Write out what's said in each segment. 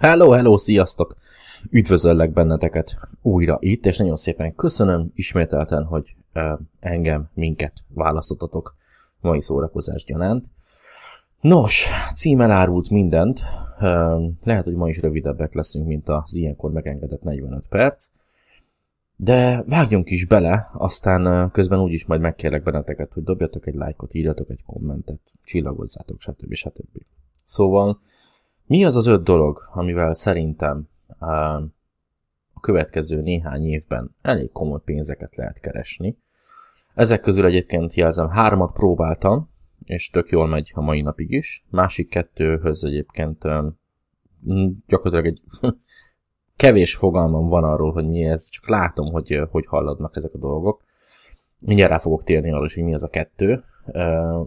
Hello, hello, sziasztok! Üdvözöllek benneteket újra itt, és nagyon szépen köszönöm ismételten, hogy engem, minket választottatok mai szórakozás gyanánt. Nos, címen árult mindent, lehet, hogy ma is rövidebbek leszünk, mint az ilyenkor megengedett 45 perc, de vágjunk is bele, aztán közben úgyis majd megkérlek benneteket, hogy dobjatok egy lájkot, írjatok egy kommentet, csillagozzátok, stb. stb. Szóval mi az az öt dolog, amivel szerintem a következő néhány évben elég komoly pénzeket lehet keresni? Ezek közül egyébként jelzem, hármat próbáltam, és tök jól megy a mai napig is. Másik kettőhöz egyébként gyakorlatilag egy kevés fogalmam van arról, hogy mi ez, csak látom, hogy hogy halladnak ezek a dolgok. Mindjárt rá fogok térni arra, hogy mi az a kettő.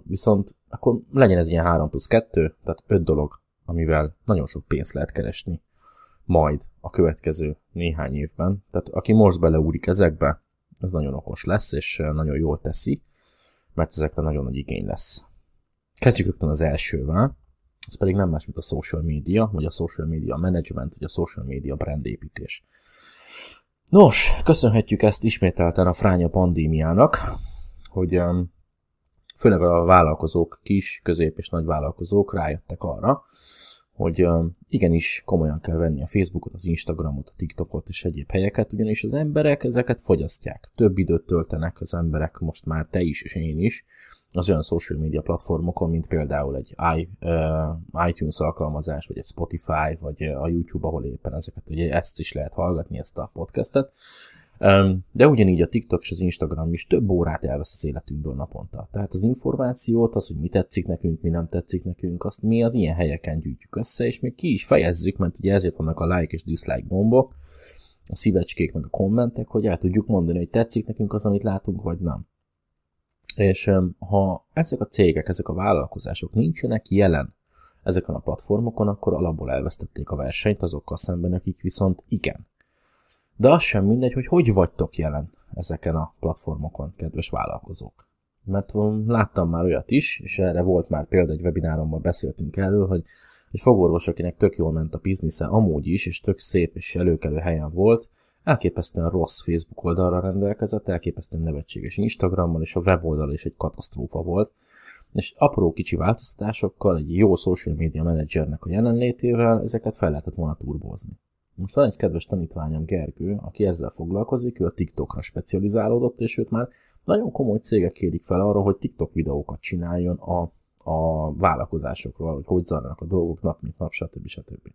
Viszont akkor legyen ez ilyen 3 plusz 2, tehát 5 dolog, amivel nagyon sok pénzt lehet keresni majd a következő néhány évben. Tehát aki most beleúrik ezekbe, az nagyon okos lesz, és nagyon jól teszi, mert ezekre nagyon nagy igény lesz. Kezdjük rögtön az elsővel, ez pedig nem más, mint a social media, vagy a social media management, vagy a social media brandépítés. Nos, köszönhetjük ezt ismételten a fránya pandémiának, hogy főleg a vállalkozók, kis, közép és nagy vállalkozók rájöttek arra, hogy igenis komolyan kell venni a Facebookot, az Instagramot, a TikTokot és egyéb helyeket, ugyanis az emberek ezeket fogyasztják. Több időt töltenek az emberek, most már te is és én is, az olyan social media platformokon, mint például egy i, iTunes alkalmazás, vagy egy Spotify, vagy a YouTube, ahol éppen ezeket, ugye ezt is lehet hallgatni, ezt a podcastet, de ugyanígy a TikTok és az Instagram is több órát elvesz az életünkből naponta. Tehát az információt, az, hogy mi tetszik nekünk, mi nem tetszik nekünk, azt mi az ilyen helyeken gyűjtjük össze, és még ki is fejezzük, mert ugye ezért vannak a like és dislike gombok, a szívecskék meg a kommentek, hogy el tudjuk mondani, hogy tetszik nekünk az, amit látunk, vagy nem. És ha ezek a cégek, ezek a vállalkozások nincsenek jelen ezeken a platformokon, akkor alapból elvesztették a versenyt azokkal szemben, akik viszont igen. De az sem mindegy, hogy hogy vagytok jelen ezeken a platformokon, kedves vállalkozók. Mert um, láttam már olyat is, és erre volt már példa, egy webináromban beszéltünk erről, hogy egy fogorvos, akinek tök jól ment a biznisze amúgy is, és tök szép és előkelő helyen volt, elképesztően rossz Facebook oldalra rendelkezett, elképesztően nevetséges Instagrammal, és a weboldal is egy katasztrófa volt. És apró kicsi változtatásokkal, egy jó social media menedzsernek a jelenlétével ezeket fel lehetett volna turbózni. Most van egy kedves tanítványom, Gergő, aki ezzel foglalkozik, ő a TikTokra specializálódott, és őt már nagyon komoly cégek kérik fel arra, hogy TikTok videókat csináljon a, a vállalkozásokról, hogy hogy zajlanak a dolgok nap mint nap, stb. stb.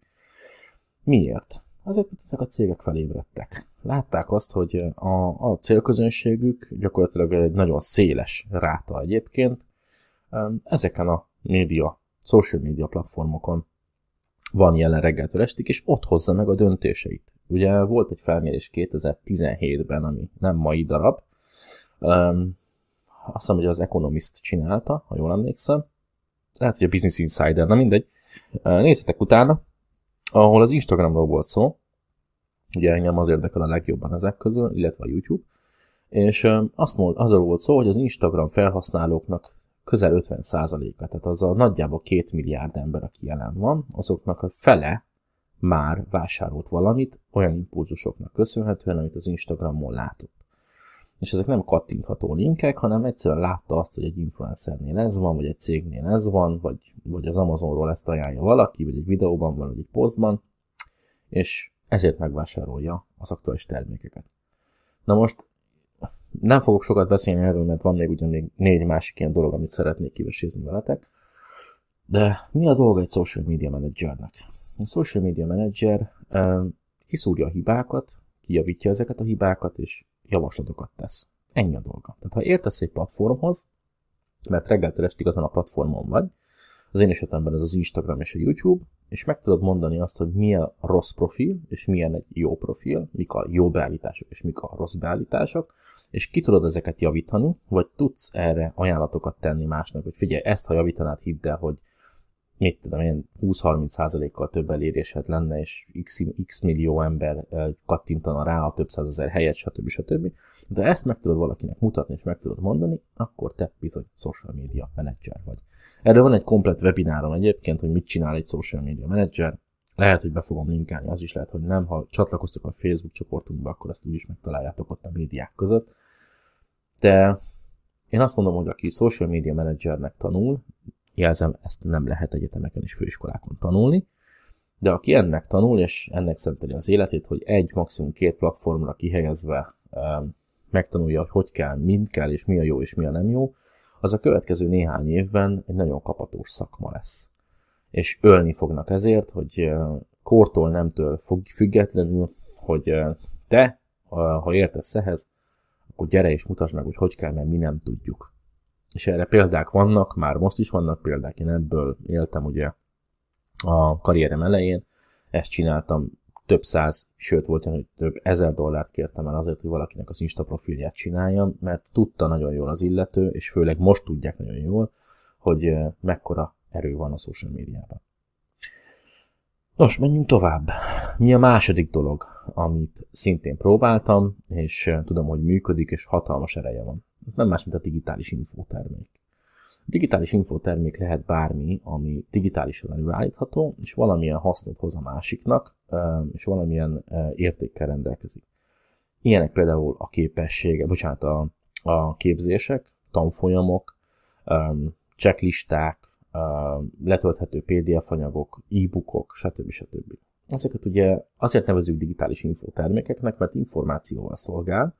Miért? Azért, mert ezek a cégek felébredtek. Látták azt, hogy a, a célközönségük gyakorlatilag egy nagyon széles ráta egyébként. Ezeken a média, social media platformokon van jelen reggeltől estig, és ott hozza meg a döntéseit. Ugye volt egy felmérés 2017-ben, ami nem mai darab, um, azt hiszem, hogy az Economist csinálta, ha jól emlékszem. Lehet, hogy a Business Insider, na mindegy. Nézzetek utána, ahol az Instagramról volt szó, ugye engem az érdekel a legjobban ezek közül, illetve a YouTube, és azt mond, azról volt szó, hogy az Instagram felhasználóknak közel 50%-a, tehát az a nagyjából 2 milliárd ember, aki jelen van, azoknak a fele már vásárolt valamit olyan impulzusoknak köszönhetően, amit az Instagramon látott. És ezek nem kattintható linkek, hanem egyszerűen látta azt, hogy egy influencernél ez van, vagy egy cégnél ez van, vagy, vagy az Amazonról ezt ajánlja valaki, vagy egy videóban van, vagy egy posztban, és ezért megvásárolja az aktuális termékeket. Na most nem fogok sokat beszélni erről, mert van még ugyan még négy másik ilyen dolog, amit szeretnék kivesézni veletek. De mi a dolga egy social media managernek? A social media manager kiszúrja a hibákat, kijavítja ezeket a hibákat, és javaslatokat tesz. Ennyi a dolga. Tehát ha értesz egy platformhoz, mert reggeltől estig azon a platformon vagy, az én esetemben ez az Instagram és a YouTube, és meg tudod mondani azt, hogy milyen rossz profil, és milyen egy jó profil, mik a jó beállítások, és mik a rossz beállítások, és ki tudod ezeket javítani, vagy tudsz erre ajánlatokat tenni másnak, hogy figyelj, ezt ha javítanád, hidd el, hogy mit tudom én, 20-30%-kal több elérésed lenne, és x, x millió ember kattintana rá a több százezer helyet, stb. stb. De ezt meg tudod valakinek mutatni, és meg tudod mondani, akkor te bizony social media manager vagy. Erről van egy komplet webinárom egyébként, hogy mit csinál egy social media manager. Lehet, hogy be fogom linkálni, az is lehet, hogy nem. Ha csatlakoztok a Facebook csoportunkba, akkor azt úgyis megtaláljátok ott a médiák között. De én azt mondom, hogy aki social media managernek tanul, jelzem, ezt nem lehet egyetemeken és főiskolákon tanulni, de aki ennek tanul, és ennek szenteli az életét, hogy egy, maximum két platformra kihelyezve megtanulja, hogy hogy kell, mind kell, és mi a jó, és mi a nem jó, az a következő néhány évben egy nagyon kapatós szakma lesz. És ölni fognak ezért, hogy kortól, nemtől függetlenül, hogy te, ha értesz ehhez, akkor gyere és mutasd meg, hogy hogy kell, mert mi nem tudjuk. És erre példák vannak, már most is vannak példák, én ebből éltem ugye a karrierem elején, ezt csináltam több száz, sőt volt olyan, hogy több ezer dollárt kértem el azért, hogy valakinek az Insta profilját csináljam, mert tudta nagyon jól az illető, és főleg most tudják nagyon jól, hogy mekkora erő van a social médiában. Nos, menjünk tovább. Mi a második dolog, amit szintén próbáltam, és tudom, hogy működik, és hatalmas ereje van. Ez nem más, mint a digitális infótermék. Digitális infótermék lehet bármi, ami digitálisan előállítható, és valamilyen hasznot hoz a másiknak, és valamilyen értékkel rendelkezik. Ilyenek például a képessége, bocsánat, a, a képzések, tanfolyamok, checklisták, letölthető PDF anyagok, e-bookok, stb. stb. Ezeket ugye azért nevezünk digitális infotermékeknek, mert információval szolgál,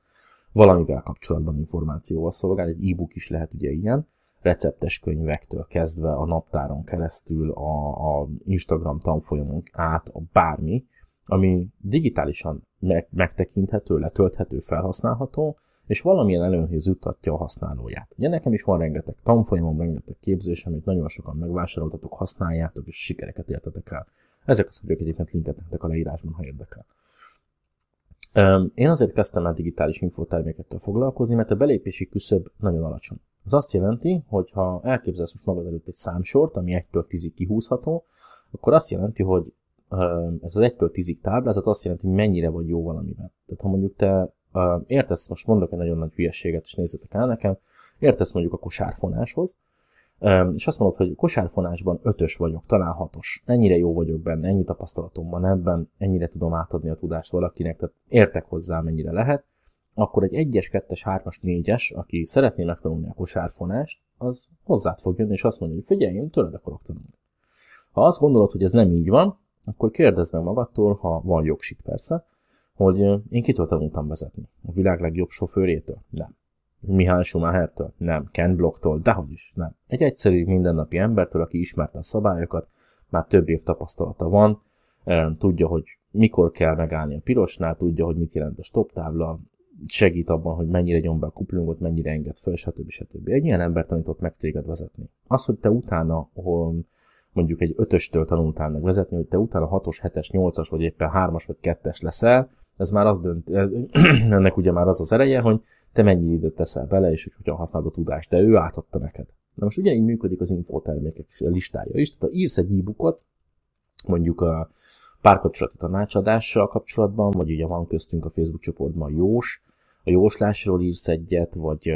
valamivel kapcsolatban információval szolgál, egy e-book is lehet ugye ilyen, receptes könyvektől kezdve a naptáron keresztül, a, a Instagram tanfolyamon át, a bármi, ami digitálisan meg, megtekinthető, letölthető, felhasználható, és valamilyen előnyhöz jutatja a használóját. Ugye nekem is van rengeteg tanfolyamom, rengeteg képzés, amit nagyon sokan megvásároltatok, használjátok, és sikereket értetek el. Ezek az vagyok egyébként linket nektek a leírásban, ha érdekel. Én azért kezdtem el digitális infotermékekkel foglalkozni, mert a belépési küszöb nagyon alacsony. Ez azt jelenti, hogy ha elképzelsz most magad előtt egy számsort, ami 1-től 10-ig kihúzható, akkor azt jelenti, hogy ez az 1-től 10-ig táblázat azt jelenti, hogy mennyire vagy jó valamiben. Tehát ha mondjuk te értesz, most mondok egy nagyon nagy hülyeséget, és nézzetek el nekem, értesz mondjuk a kosárfonáshoz, és azt mondod, hogy kosárfonásban ötös vagyok, talán hatos. Ennyire jó vagyok benne, ennyi tapasztalatom van ebben, ennyire tudom átadni a tudást valakinek, tehát értek hozzá, mennyire lehet, akkor egy egyes, kettes, hármas, négyes, aki szeretné megtanulni a kosárfonást, az hozzád fog jönni, és azt mondja, hogy figyelj, én tőled akarok tanulni. Ha azt gondolod, hogy ez nem így van, akkor kérdezd meg magadtól, ha van jogsit persze, hogy én kitől tanultam vezetni? A világ legjobb sofőrétől? Nem. Mihály Schumachertől? Nem. Ken Blocktól? Dehogy is, nem. Egy egyszerű mindennapi embertől, aki ismerte a szabályokat, már több év tapasztalata van, tudja, hogy mikor kell megállni a pirosnál, tudja, hogy mit jelent a stop tábla, segít abban, hogy mennyire nyom be a kuplungot, mennyire enged föl, stb. stb. Egy ilyen ember tanított meg téged vezetni. Az, hogy te utána, mondjuk egy ötöstől tanultál meg vezetni, hogy te utána hatos, hetes, nyolcas, vagy éppen hármas, vagy kettes leszel, ez már az dönt, ennek ugye már az az ereje, hogy te mennyi időt teszel bele, és hogy hogyan használod a tudást, de ő átadta neked. Na most ugyanígy működik az infotermékek listája is, tehát ha írsz egy e-bookot, mondjuk a párkapcsolati tanácsadással kapcsolatban, vagy ugye van köztünk a Facebook csoportban Jós, a jóslásról írsz egyet, vagy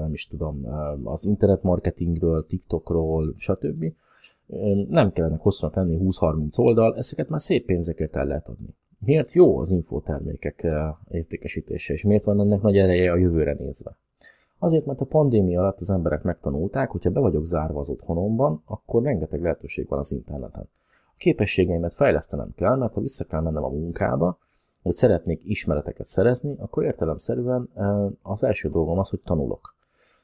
nem is tudom, az internetmarketingről, TikTokról, stb. Nem kellene hosszúnak lenni 20-30 oldal, ezeket már szép pénzekért el lehet adni. Miért jó az infotermékek értékesítése, és miért van ennek nagy ereje a jövőre nézve? Azért, mert a pandémia alatt az emberek megtanulták, hogyha be vagyok zárva az otthonomban, akkor rengeteg lehetőség van az interneten. A képességeimet fejlesztenem kell, mert ha vissza kell mennem a munkába, hogy szeretnék ismereteket szerezni, akkor értelemszerűen az első dolgom az, hogy tanulok.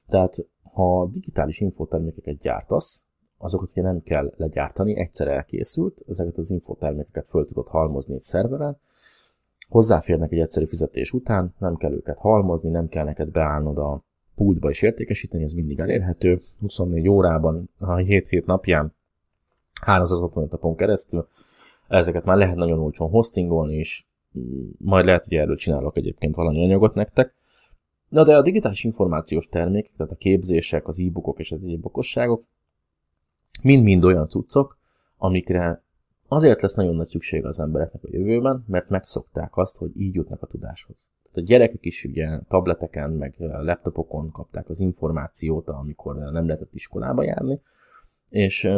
Tehát, ha digitális infotermékeket gyártasz, azokat ugye nem kell legyártani, egyszer elkészült, ezeket az infotermékeket föl tudod halmozni egy szerveren, hozzáférnek egy egyszerű fizetés után, nem kell őket halmozni, nem kell neked beállnod a pultba és értékesíteni, ez mindig elérhető, 24 órában, a 7 hét napján, 365 napon keresztül, ezeket már lehet nagyon olcsón hostingolni, és majd lehet, hogy erről csinálok egyébként valami anyagot nektek. Na de a digitális információs termékek, tehát a képzések, az e-bookok és az egyéb okosságok, mind-mind olyan cuccok, amikre azért lesz nagyon nagy szükség az embereknek a jövőben, mert megszokták azt, hogy így jutnak a tudáshoz. Tehát a gyerekek is ugye tableteken, meg laptopokon kapták az információt, amikor nem lehetett iskolába járni, És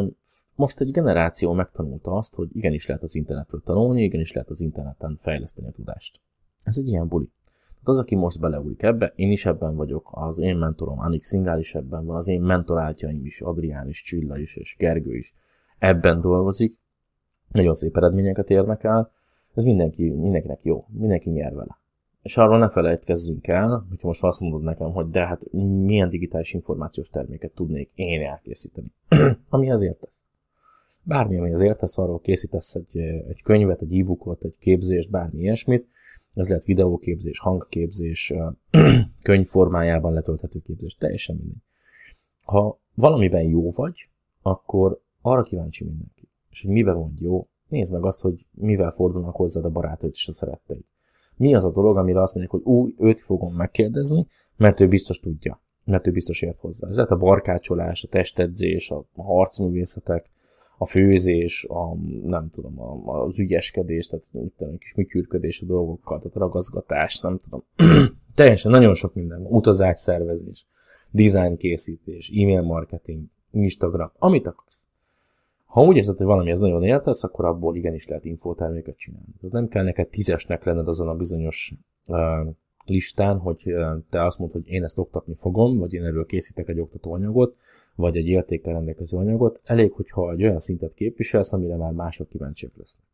most egy generáció megtanulta azt, hogy igenis lehet az internetről tanulni, igenis lehet az interneten fejleszteni a tudást. Ez egy ilyen buli. Tehát az, aki most beleúlik ebbe, én is ebben vagyok, az én mentorom, Anik Szingál is ebben van, az én mentoráltjaim is, Adrián is, Csilla is, és Gergő is ebben dolgozik. Nagyon szép eredményeket érnek el, ez mindenki, mindenkinek jó, mindenki nyer vele. És arról ne felejtkezzünk el, hogyha most azt mondod nekem, hogy de hát milyen digitális információs terméket tudnék én elkészíteni. Amihez értesz. Bármi, amihez értesz, arról készítesz egy, egy könyvet, egy e-bookot, egy képzést, bármi ilyesmit. Ez lehet videóképzés, hangképzés, könyv formájában letölthető képzés, teljesen mindegy. Ha valamiben jó vagy, akkor arra kíváncsi mindenki. És hogy miben vagy jó, nézd meg azt, hogy mivel fordulnak hozzád a barátaid és a szeretteid. Mi az a dolog, amire azt mondják, hogy új, őt fogom megkérdezni, mert ő biztos tudja, mert ő biztos ért hozzá. Ez a barkácsolás, a testedzés, a harcművészetek, a főzés, a, nem tudom, a, az ügyeskedés, tehát egy kis műtyűrködés a dolgokkal, tehát a ragazgatás, nem tudom. Teljesen nagyon sok minden van. Utazás szervezés, design készítés, e-mail marketing, Instagram, amit akarsz. Ha úgy érzed, hogy valami ez nagyon éltesz, akkor abból igenis lehet infoterméket csinálni. Tehát nem kell neked tízesnek lenned azon a bizonyos uh, listán, hogy uh, te azt mondod, hogy én ezt oktatni fogom, vagy én erről készítek egy oktatóanyagot, vagy egy értékkel rendelkező anyagot. Elég, hogyha egy olyan szintet képviselsz, amire már mások kíváncsiak lesznek.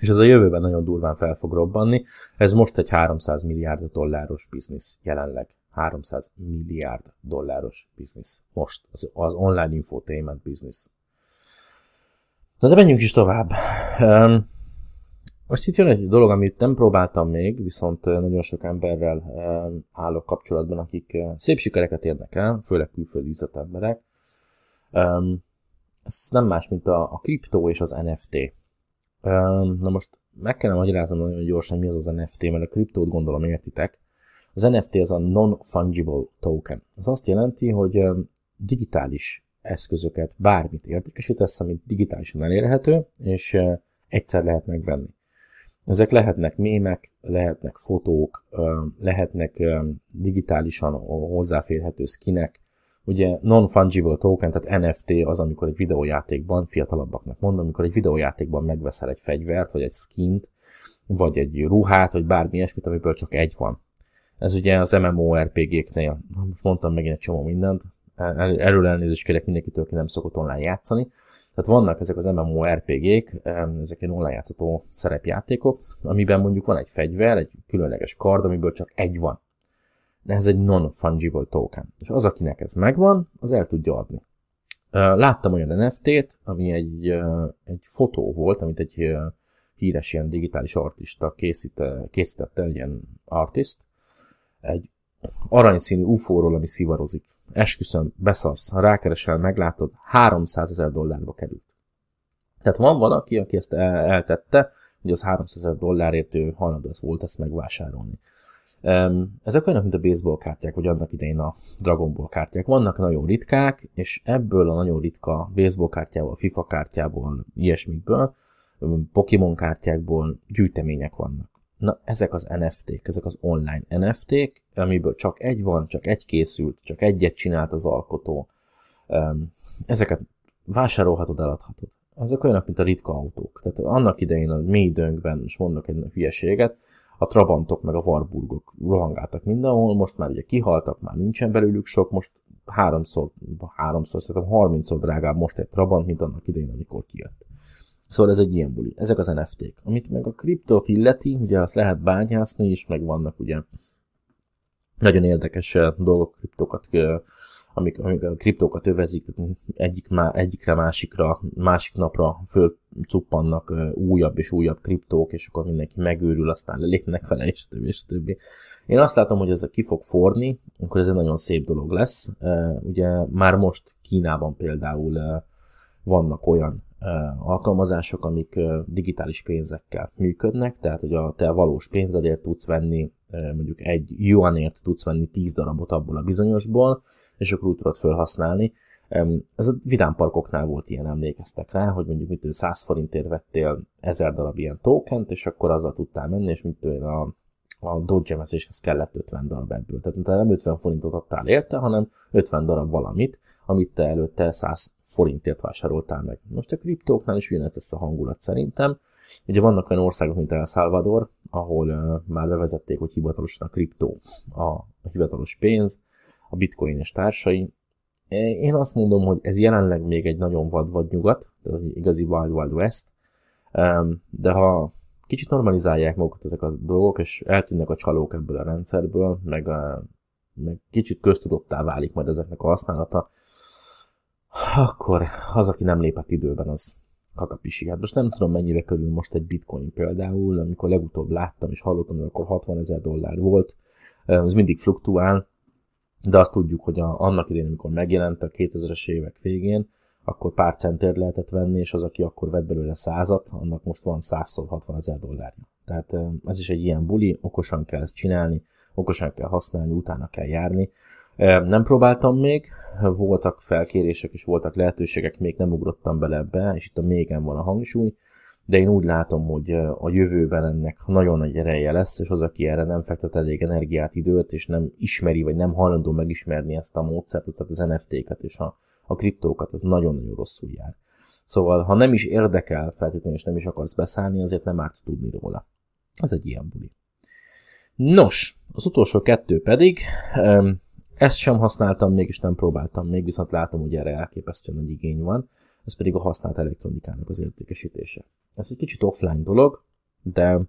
És ez a jövőben nagyon durván fel fog robbanni. Ez most egy 300 milliárd dolláros biznisz jelenleg. 300 milliárd dolláros biznisz. Most az, az online infotainment biznisz. Na de menjünk is tovább. Most itt jön egy dolog, amit nem próbáltam még, viszont nagyon sok emberrel állok kapcsolatban, akik szép sikereket érnek el, főleg külföldi üzletemberek. Ez nem más, mint a, a kriptó és az NFT. Na most meg kellene magyaráznom nagyon gyorsan, mi az az NFT, mert a kriptót gondolom értitek. Az NFT az a Non-Fungible Token. Ez azt jelenti, hogy digitális eszközöket, bármit értékesítesz, amit digitálisan elérhető, és egyszer lehet megvenni. Ezek lehetnek mémek, lehetnek fotók, lehetnek digitálisan hozzáférhető skinek, Ugye non-fungible token, tehát NFT az, amikor egy videójátékban, fiatalabbaknak mondom, amikor egy videójátékban megveszel egy fegyvert, vagy egy skint, vagy egy ruhát, vagy bármi ilyesmit, amiből csak egy van. Ez ugye az MMORPG-knél, most mondtam megint egy csomó mindent, erről elnézést kérek mindenkitől, aki nem szokott online játszani. Tehát vannak ezek az MMORPG-k, ezek egy online játszható szerepjátékok, amiben mondjuk van egy fegyver, egy különleges kard, amiből csak egy van. De ez egy non-fungible token. És az, akinek ez megvan, az el tudja adni. Láttam olyan NFT-t, ami egy, egy fotó volt, amit egy híres ilyen digitális artista készítette, készítette egy ilyen artist, egy aranyszínű UFO-ról, ami szivarozik. Esküszöm, beszarsz, ha rákeresel, meglátod, 300 ezer dollárba került. Tehát van valaki, aki ezt eltette, hogy az 300 ezer dollárért ő hajlandó volt ezt megvásárolni. Ezek olyanok, mint a baseball kártyák, vagy annak idején a Dragon Ball kártyák. Vannak nagyon ritkák, és ebből a nagyon ritka baseball kártyából, FIFA kártyából, ilyesmikből, Pokémon kártyákból gyűjtemények vannak. Na, ezek az NFT-k, ezek az online NFT-k, amiből csak egy van, csak egy készült, csak egyet csinált az alkotó. Ezeket vásárolhatod, eladhatod. Azok olyanok, mint a ritka autók. Tehát annak idején a mély döngben, most mondok egy hülyeséget, a Trabantok meg a Warburgok rohangáltak mindenhol, most már ugye kihaltak, már nincsen belőlük sok, most háromszor, háromszor, szerintem harmincszor drágább most egy Trabant, mint annak idején, amikor kijött. Szóval ez egy ilyen buli. Ezek az NFT-k. Amit meg a kriptót illeti, ugye azt lehet bányászni is, meg vannak ugye nagyon érdekes eh, dolgok, kriptókat, eh, amik, amik a kriptókat övezik, egyik, má, egyikre másikra, másik napra fölcuppannak eh, újabb és újabb kriptók, és akkor mindenki megőrül, aztán lépnek fele, és többi, és többi. Én azt látom, hogy ez ki fog forni, akkor ez egy nagyon szép dolog lesz. Ugye már most Kínában például vannak olyan alkalmazások, amik digitális pénzekkel működnek, tehát hogy a te valós pénzedért tudsz venni, mondjuk egy yuanért tudsz venni 10 darabot abból a bizonyosból, és akkor úgy tudod felhasználni. Ez a vidámparkoknál volt ilyen, emlékeztek rá, hogy mondjuk mitől 100 forintért vettél 1000 darab ilyen tokent, és akkor azzal tudtál menni, és mitől a, a Dodge kellett 50 darab ebből. Tehát nem 50 forintot adtál érte, hanem 50 darab valamit, amit te előtte 100 forintért vásároltál meg. Most a kriptóknál is ugyanez lesz a hangulat szerintem. Ugye vannak olyan országok, mint El Salvador, ahol uh, már bevezették, hogy hivatalosan a kriptó a, a hivatalos pénz, a bitcoin és társai. Én azt mondom, hogy ez jelenleg még egy nagyon vad vad nyugat, tehát egy igazi Wild Wild West, de ha kicsit normalizálják magukat ezek a dolgok, és eltűnnek a csalók ebből a rendszerből, meg, a, meg kicsit köztudottá válik majd ezeknek a használata, akkor az, aki nem lépett időben, az kakapisi. Hát most nem tudom, mennyibe körül most egy bitcoin például, amikor legutóbb láttam és hallottam, hogy akkor 60 ezer dollár volt, ez mindig fluktuál, de azt tudjuk, hogy a, annak idején, amikor megjelent a 2000-es évek végén, akkor pár centért lehetett venni, és az, aki akkor vett belőle százat, annak most van 160 ezer dollárja. Tehát ez is egy ilyen buli, okosan kell ezt csinálni, okosan kell használni, utána kell járni. Nem próbáltam még, voltak felkérések és voltak lehetőségek, még nem ugrottam bele ebbe, és itt a mégen van a hangsúly, de én úgy látom, hogy a jövőben ennek nagyon nagy ereje lesz, és az, aki erre nem fektet elég energiát, időt, és nem ismeri, vagy nem hajlandó megismerni ezt a módszert, tehát az NFT-ket és a, a kriptókat, az nagyon-nagyon rosszul jár. Szóval, ha nem is érdekel feltétlenül, és nem is akarsz beszállni, azért nem árt tudni róla. Ez egy ilyen buli. Nos, az utolsó kettő pedig, ezt sem használtam még, és nem próbáltam még, viszont látom, hogy erre elképesztően nagy igény van, ez pedig a használt elektronikának az értékesítése. Ez egy kicsit offline dolog, de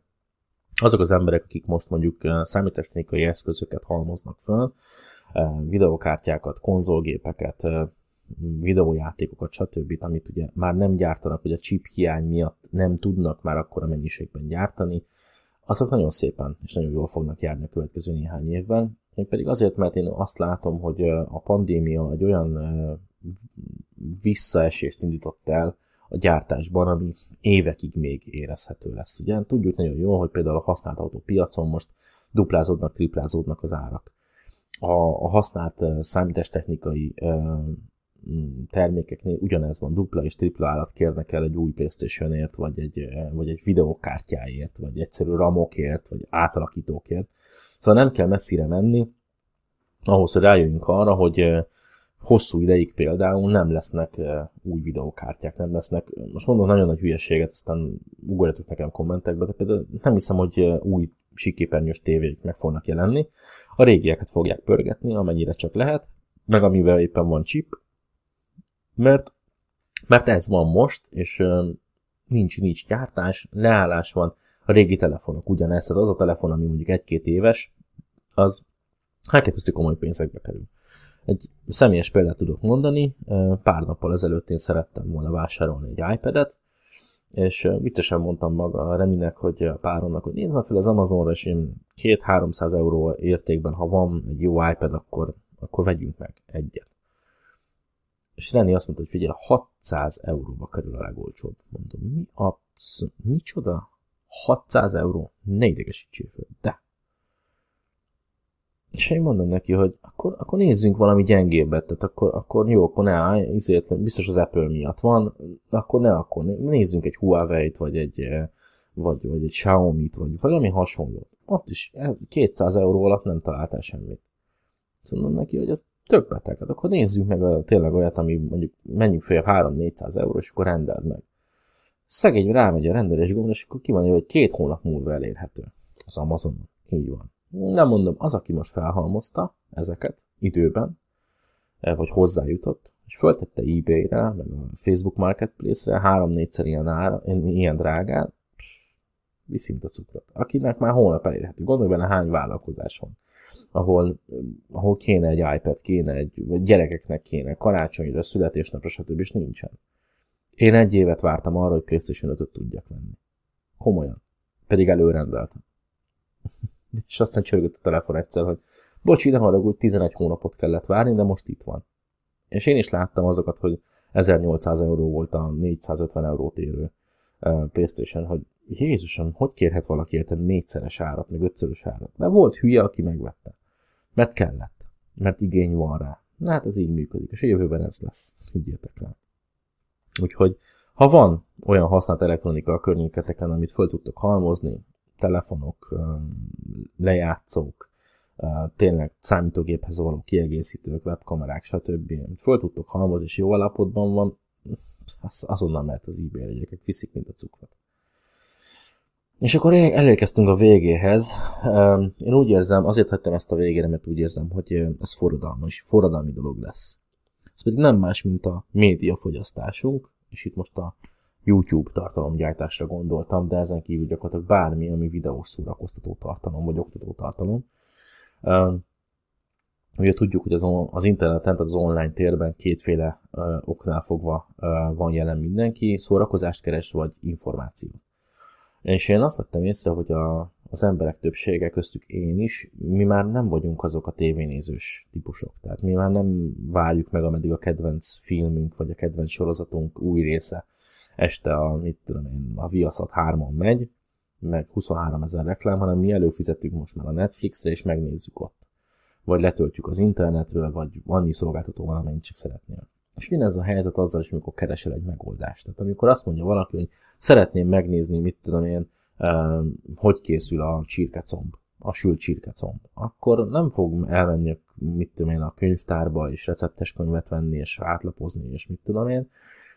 azok az emberek, akik most mondjuk számítástechnikai eszközöket halmoznak föl, videokártyákat, konzolgépeket, videójátékokat, stb., amit ugye már nem gyártanak, hogy a chip hiány miatt nem tudnak már akkora mennyiségben gyártani, azok nagyon szépen és nagyon jól fognak járni a következő néhány évben. Még pedig azért, mert én azt látom, hogy a pandémia egy olyan visszaesést indított el a gyártásban, ami évekig még érezhető lesz. Ugye tudjuk nagyon jól, hogy például a használt autó piacon most duplázódnak, triplázódnak az árak. A, a használt számítástechnikai termékeknél ugyanez van, dupla és tripla állat kérnek el egy új Playstation-ért, vagy egy, vagy egy videókártyáért, vagy egyszerű ramokért, vagy átalakítókért. Szóval nem kell messzire menni, ahhoz, hogy rájöjjünk arra, hogy hosszú ideig például nem lesznek új videókártyák, nem lesznek, most mondom nagyon nagy hülyeséget, aztán ugorjatok nekem kommentekbe, de például nem hiszem, hogy új síképernyős tévék meg fognak jelenni. A régieket fogják pörgetni, amennyire csak lehet, meg amivel éppen van chip, mert, mert ez van most, és nincs, nincs gyártás, leállás van, régi telefonok ugyanezt, tehát az a telefon, ami mondjuk egy-két éves, az elképesztő komoly pénzekbe kerül. Egy személyes példát tudok mondani, pár nappal ezelőtt én szerettem volna vásárolni egy iPad-et, és viccesen mondtam maga a Reninek, hogy a páromnak, hogy nézd fel az Amazonra, és én 2-300 euró értékben, ha van egy jó iPad, akkor, akkor vegyünk meg egyet. És Reni azt mondta, hogy figyelj, 600 euróba kerül a legolcsóbb. Mondom, mi a... Micsoda? 600 euró? Ne idegesítsél föl. De. És én mondom neki, hogy akkor, akkor nézzünk valami gyengébbet, tehát akkor, akkor jó, akkor ne állj, ezért biztos az Apple miatt van, akkor ne, akkor nézzünk egy Huawei-t, vagy egy, eh, vagy, vagy egy Xiaomi-t, vagy valami hasonlót. Ott is 200 euró alatt nem találtál semmit. Szóval mondom neki, hogy ez tök beteg. Hát akkor nézzük meg a, tényleg olyat, ami mondjuk menjünk fel 3-400 euró, és akkor rendeld meg. Szegény rámegy a rendelés gomb, és akkor kimondja, hogy két hónap múlva elérhető az Amazon. Így van. Nem mondom, az, aki most felhalmozta ezeket időben, e, vagy hozzájutott, és föltette eBay-re, meg a Facebook Marketplace-re három-négyszer ilyen, ára, ilyen drágán, viszi, a cukrot. Akinek már holnap elérhető. Gondolj benne, hány vállalkozás van ahol, ahol kéne egy iPad, kéne egy, vagy gyerekeknek kéne, karácsonyra, születésnapra, stb. és nincsen. Én egy évet vártam arra, hogy PlayStation 5-öt tudjak venni. Komolyan. Pedig előrendeltem. és aztán csörgött a telefon egyszer, hogy bocsi, de haragudj, 11 hónapot kellett várni, de most itt van. És én is láttam azokat, hogy 1800 euró volt a 450 eurót érő PlayStation, hogy Jézusom, hogy kérhet valaki érted négyszeres árat, meg ötszörös árat? De volt hülye, aki megvette. Mert kellett. Mert igény van rá. Na hát ez így működik, és a jövőben ez lesz. Higgyétek el. Úgyhogy, ha van olyan használt elektronika a környéketeken, amit föl tudtok halmozni, telefonok, lejátszók, tényleg számítógéphez való kiegészítők, webkamerák, stb. Föl tudtok halmozni, és jó alapotban van, az, azonnal mehet az eBay-re, gyerekek viszik, mint a cukrot. És akkor elérkeztünk a végéhez. Én úgy érzem, azért hagytam ezt a végére, mert úgy érzem, hogy ez forradalmas, forradalmi dolog lesz. Ez pedig nem más, mint a médiafogyasztásunk, és itt most a YouTube tartalomgyártásra gondoltam, de ezen kívül gyakorlatilag bármi, ami videós szórakoztató tartalom, vagy oktató tartalom. Ugye tudjuk, hogy az, az interneten, tehát az online térben kétféle oknál fogva van jelen mindenki, szórakozást keres, vagy információ. És én azt vettem észre, hogy a, az emberek többsége, köztük én is, mi már nem vagyunk azok a tévénézős típusok. Tehát mi már nem várjuk meg, ameddig a kedvenc filmünk, vagy a kedvenc sorozatunk új része este a, mit tudom én, a Viaszat 3-on megy, meg 23 ezer reklám, hanem mi előfizetünk most már a Netflixre, és megnézzük ott. Vagy letöltjük az internetről, vagy annyi szolgáltató van, amennyit csak szeretnél. És mi ez a helyzet azzal is, amikor keresel egy megoldást. Tehát amikor azt mondja valaki, hogy szeretném megnézni, mit tudom én, hogy készül a csirkecomb, a sült csirkecomb, akkor nem fog elmenni, mit tudom én, a könyvtárba, és receptes könyvet venni, és átlapozni, és mit tudom én,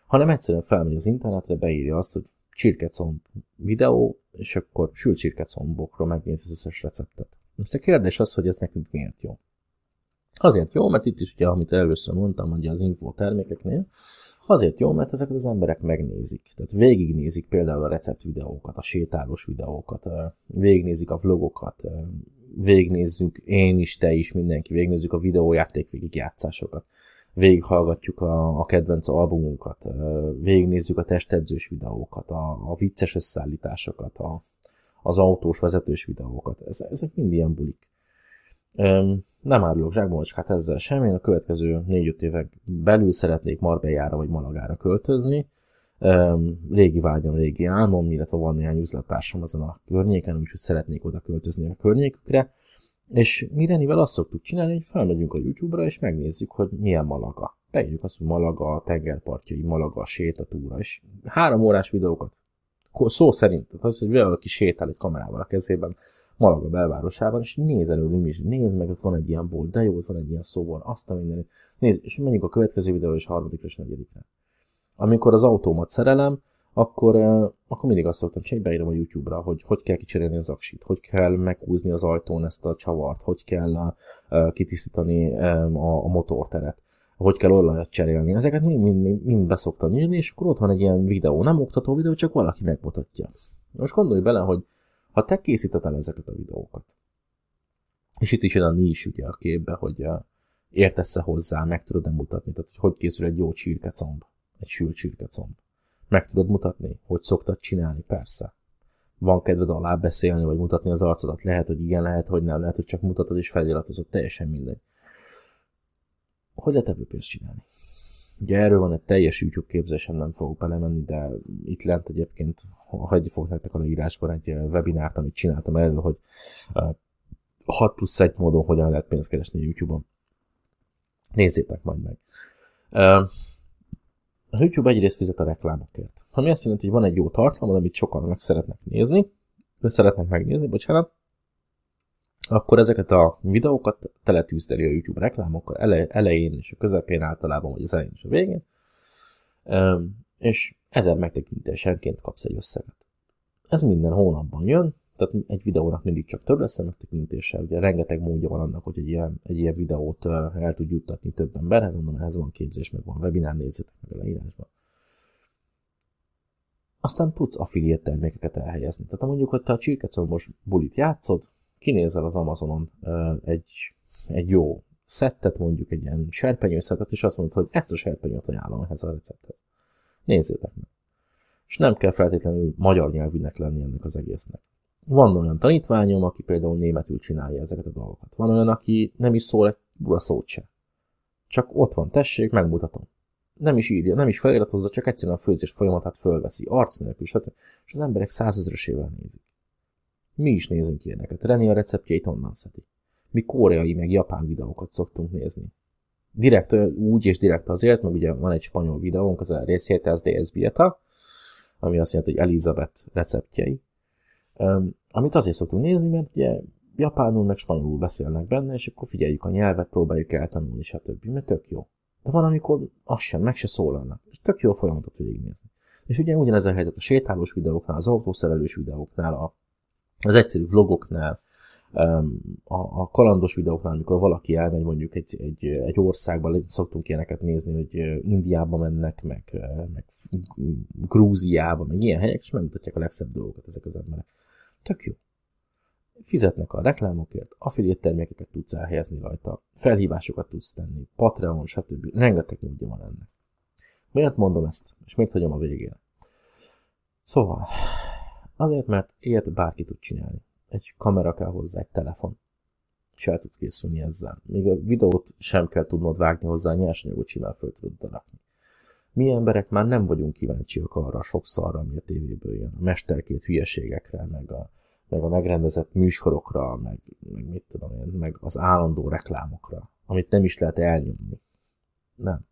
hanem egyszerűen felmegy az internetre, beírja azt, hogy csirkecomb videó, és akkor sült csirkecombokról megnéz az összes receptet. Most a kérdés az, hogy ez nekünk miért jó. Azért jó, mert itt is ugye, amit először mondtam, hogy az info termékeknél, azért jó, mert ezeket az emberek megnézik. Tehát végignézik például a recept videókat, a sétálós videókat, végignézik a vlogokat, végignézzük én is, te is, mindenki, végignézzük a videójáték végigjátszásokat végighallgatjuk a, a kedvenc albumunkat, végignézzük a testedzős videókat, a, a vicces összeállításokat, a, az autós vezetős videókat. Ezek mind ilyen bulik. Nem árulok zsákbolcskát ezzel sem, én a következő 4-5 évek belül szeretnék Marbellára vagy Malagára költözni. Régi vágyam, régi álmom, illetve van néhány üzlettársam ezen a környéken, úgyhogy szeretnék oda költözni a környékükre. És mi Renivel azt szoktuk csinálni, hogy felmegyünk a YouTube-ra, és megnézzük, hogy milyen Malaga. Beírjuk azt, hogy Malaga, a tengerpartjai, Malaga, a sétatúra, és három órás videókat. Szó szerint, tehát az, hogy valaki sétál egy kamerával a kezében, Malaga belvárosában, és néz előlünk is, nézd meg, ott van egy ilyen bolt, de jó, ott van egy ilyen szóval, azt a mindenit. Nézd, és menjünk a következő videóra, és harmadikra, és negyedikre. Amikor az autómat szerelem, akkor, akkor mindig azt szoktam csinálni, beírom a YouTube-ra, hogy hogy kell kicserélni az aksit, hogy kell meghúzni az ajtón ezt a csavart, hogy kell a, a, kitisztítani a, a motorteret, hogy kell olajat cserélni. Ezeket mind, mind, mind, mind beszoktam írni, és akkor ott van egy ilyen videó, nem oktató videó, csak valaki megmutatja. Most gondolj bele, hogy ha te készíted el ezeket a videókat, és itt is jön a nincs ugye a képbe, hogy értesz-e hozzá, meg tudod-e mutatni, tehát hogy hogy készül egy jó csirkecomb, egy sült csirkecomb meg tudod mutatni, hogy szoktad csinálni, persze. Van kedved alá beszélni, vagy mutatni az arcodat. Lehet, hogy igen, lehet, hogy nem, lehet, hogy csak mutatod és feliratozod, teljesen mindegy. Hogy lehet ebből pénzt csinálni? Ugye erről van egy teljes YouTube képzésem, nem fogok belemenni, de itt lent egyébként hagyni fogok nektek a leírásban egy webinárt, amit csináltam erről, hogy 6 plusz 1 módon hogyan lehet pénzt keresni YouTube-on. Nézzétek majd meg. A YouTube egyrészt fizet a reklámokért. Ami azt jelenti, hogy van egy jó tartalom, amit sokan meg szeretnek nézni, de szeretnek megnézni, bocsánat, akkor ezeket a videókat teletűzdeli a YouTube reklámokkal elején és a közepén általában, vagy az elején és a végén, és ezer megtekintésenként kapsz egy összeget. Ez minden hónapban jön, tehát egy videónak mindig csak több lesz a megtekintése. Ugye rengeteg módja van annak, hogy egy ilyen, egy ilyen videót el tud juttatni több emberhez, mondom, ehhez van képzés, meg van webinár, nézzétek meg a leírásban. Aztán tudsz affiliate termékeket elhelyezni. Tehát mondjuk, hogy te a csirkecombos bulit játszod, kinézel az Amazonon egy, egy jó szettet, mondjuk egy ilyen serpenyőszettet, és azt mondod, hogy ezt a serpenyőt ajánlom ehhez a recepthez. Nézzétek meg. És nem kell feltétlenül magyar nyelvűnek lenni ennek az egésznek. Van olyan tanítványom, aki például németül csinálja ezeket a dolgokat. Van olyan, aki nem is szól egy bura szót se. Csak ott van, tessék, megmutatom. Nem is írja, nem is feliratozza, csak egyszerűen a főzés folyamatát fölveszi, arc nélkül, stb. És az emberek százezresével nézik. Mi is nézünk ilyeneket. René a receptjeit onnan szedi. Mi koreai, meg japán videókat szoktunk nézni. Direkt úgy és direkt azért, meg ugye van egy spanyol videónk, az a Recietas de Esbieta, ami azt jelenti, hogy Elizabeth receptjei, amit azért szoktunk nézni, mert ugye japánul meg spanyolul beszélnek benne, és akkor figyeljük a nyelvet, próbáljuk eltanulni, stb. Mert tök jó. De van, amikor az sem, meg se szólalnak. És tök jó folyamatot végignézni. És ugye ugyanez a helyzet a sétálós videóknál, az autószerelős videóknál, a, az egyszerű vlogoknál, a, kalandos videóknál, amikor valaki elmegy mondjuk egy, egy, egy országba, szoktunk ilyeneket nézni, hogy Indiába mennek, meg, meg Grúziába, meg ilyen helyek, és megmutatják a legszebb dolgokat ezek az emberek. Tök jó. Fizetnek a reklámokért, affiliate termékeket tudsz elhelyezni rajta, felhívásokat tudsz tenni, Patreon, stb. Rengeteg módja van ennek. Miért mondom ezt, és miért hagyom a végére? Szóval, azért, mert ilyet bárki tud csinálni egy kamera kell hozzá, egy telefon. És el tudsz készülni ezzel. Még a videót sem kell tudnod vágni hozzá, nyersanyagot simán föl tudod rakni. Mi emberek már nem vagyunk kíváncsiak arra sokszor, ami a tévéből jön. A mesterkét hülyeségekre, meg a, meg a megrendezett műsorokra, meg, meg mit tudom én, meg az állandó reklámokra, amit nem is lehet elnyomni. Nem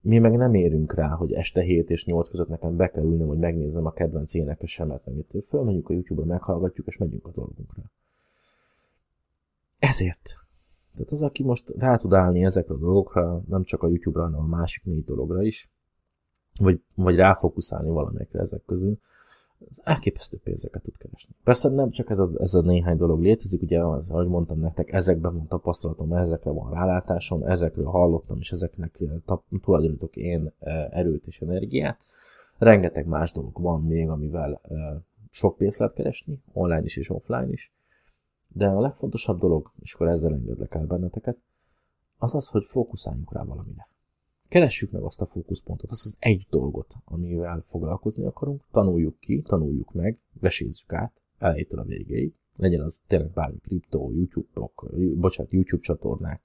mi meg nem érünk rá, hogy este 7 és 8 között nekem be kell ülnöm, hogy megnézzem a kedvenc énekesemet, meg itt fölmegyünk a YouTube-ra, meghallgatjuk, és megyünk a dolgunkra. Ezért. Tehát az, aki most rá tud állni ezekre a dolgokra, nem csak a YouTube-ra, hanem a másik négy dologra is, vagy, vagy ráfókuszálni valamelyikre ezek közül, az elképesztő pénzeket tud keresni. Persze nem csak ez a, ez a néhány dolog létezik, ugye, az, ahogy mondtam nektek, ezekben van tapasztalatom, ezekre van rálátásom, ezekről hallottam, és ezeknek eh, tulajdonítok én eh, erőt és energiát. Rengeteg más dolog van még, amivel eh, sok pénzt lehet keresni, online is és offline is. De a legfontosabb dolog, és akkor ezzel engedlek el benneteket, az az, hogy fókuszáljunk rá valamire. Keressük meg azt a fókuszpontot, azt az egy dolgot, amivel foglalkozni akarunk, tanuljuk ki, tanuljuk meg, vesézzük át, elejétől a végéig, legyen az tényleg bármi kriptó, YouTube-ok, bocsánat, YouTube csatornák,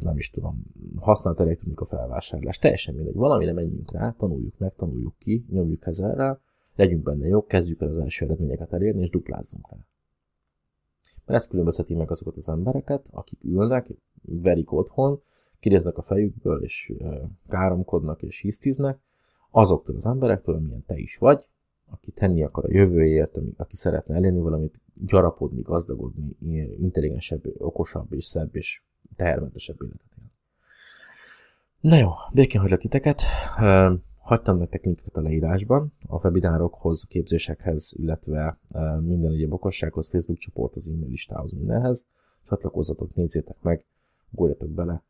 nem is tudom, használt elektronika felvásárlás, teljesen mindegy, valamire menjünk rá, tanuljuk meg, tanuljuk ki, nyomjuk ezerrel, legyünk benne jók, kezdjük el az első eredményeket elérni, és duplázzunk rá. Mert ez különbözteti meg azokat az embereket, akik ülnek, verik otthon, kiréznek a fejükből, és káromkodnak, és hisztiznek, azoktól az emberektől, amilyen te is vagy, aki tenni akar a jövőért, aki szeretne elérni valamit, gyarapodni, gazdagodni, intelligensebb, okosabb és szebb és tehermentesebb életet él. Na jó, békén hagylak titeket. Hagytam nektek linkeket a leírásban, a webinárokhoz, képzésekhez, illetve minden egyéb okossághoz, Facebook csoporthoz, e-mail listához, mindenhez. Csatlakozzatok, nézzétek meg, góljatok bele,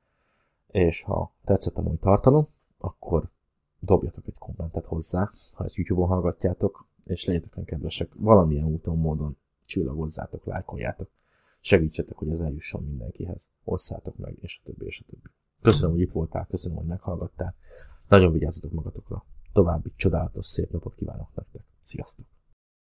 és ha tetszett a mai tartalom, akkor dobjatok egy kommentet hozzá, ha ezt YouTube-on hallgatjátok, és legyetek kedvesek, valamilyen úton, módon csillagozzátok, lájkoljátok, segítsetek, hogy ez eljusson mindenkihez, osszátok meg, és a többi, és a többi. Köszönöm, hogy itt voltál, köszönöm, hogy meghallgattál. Nagyon vigyázzatok magatokra. További csodálatos, szép napot kívánok nektek. Sziasztok!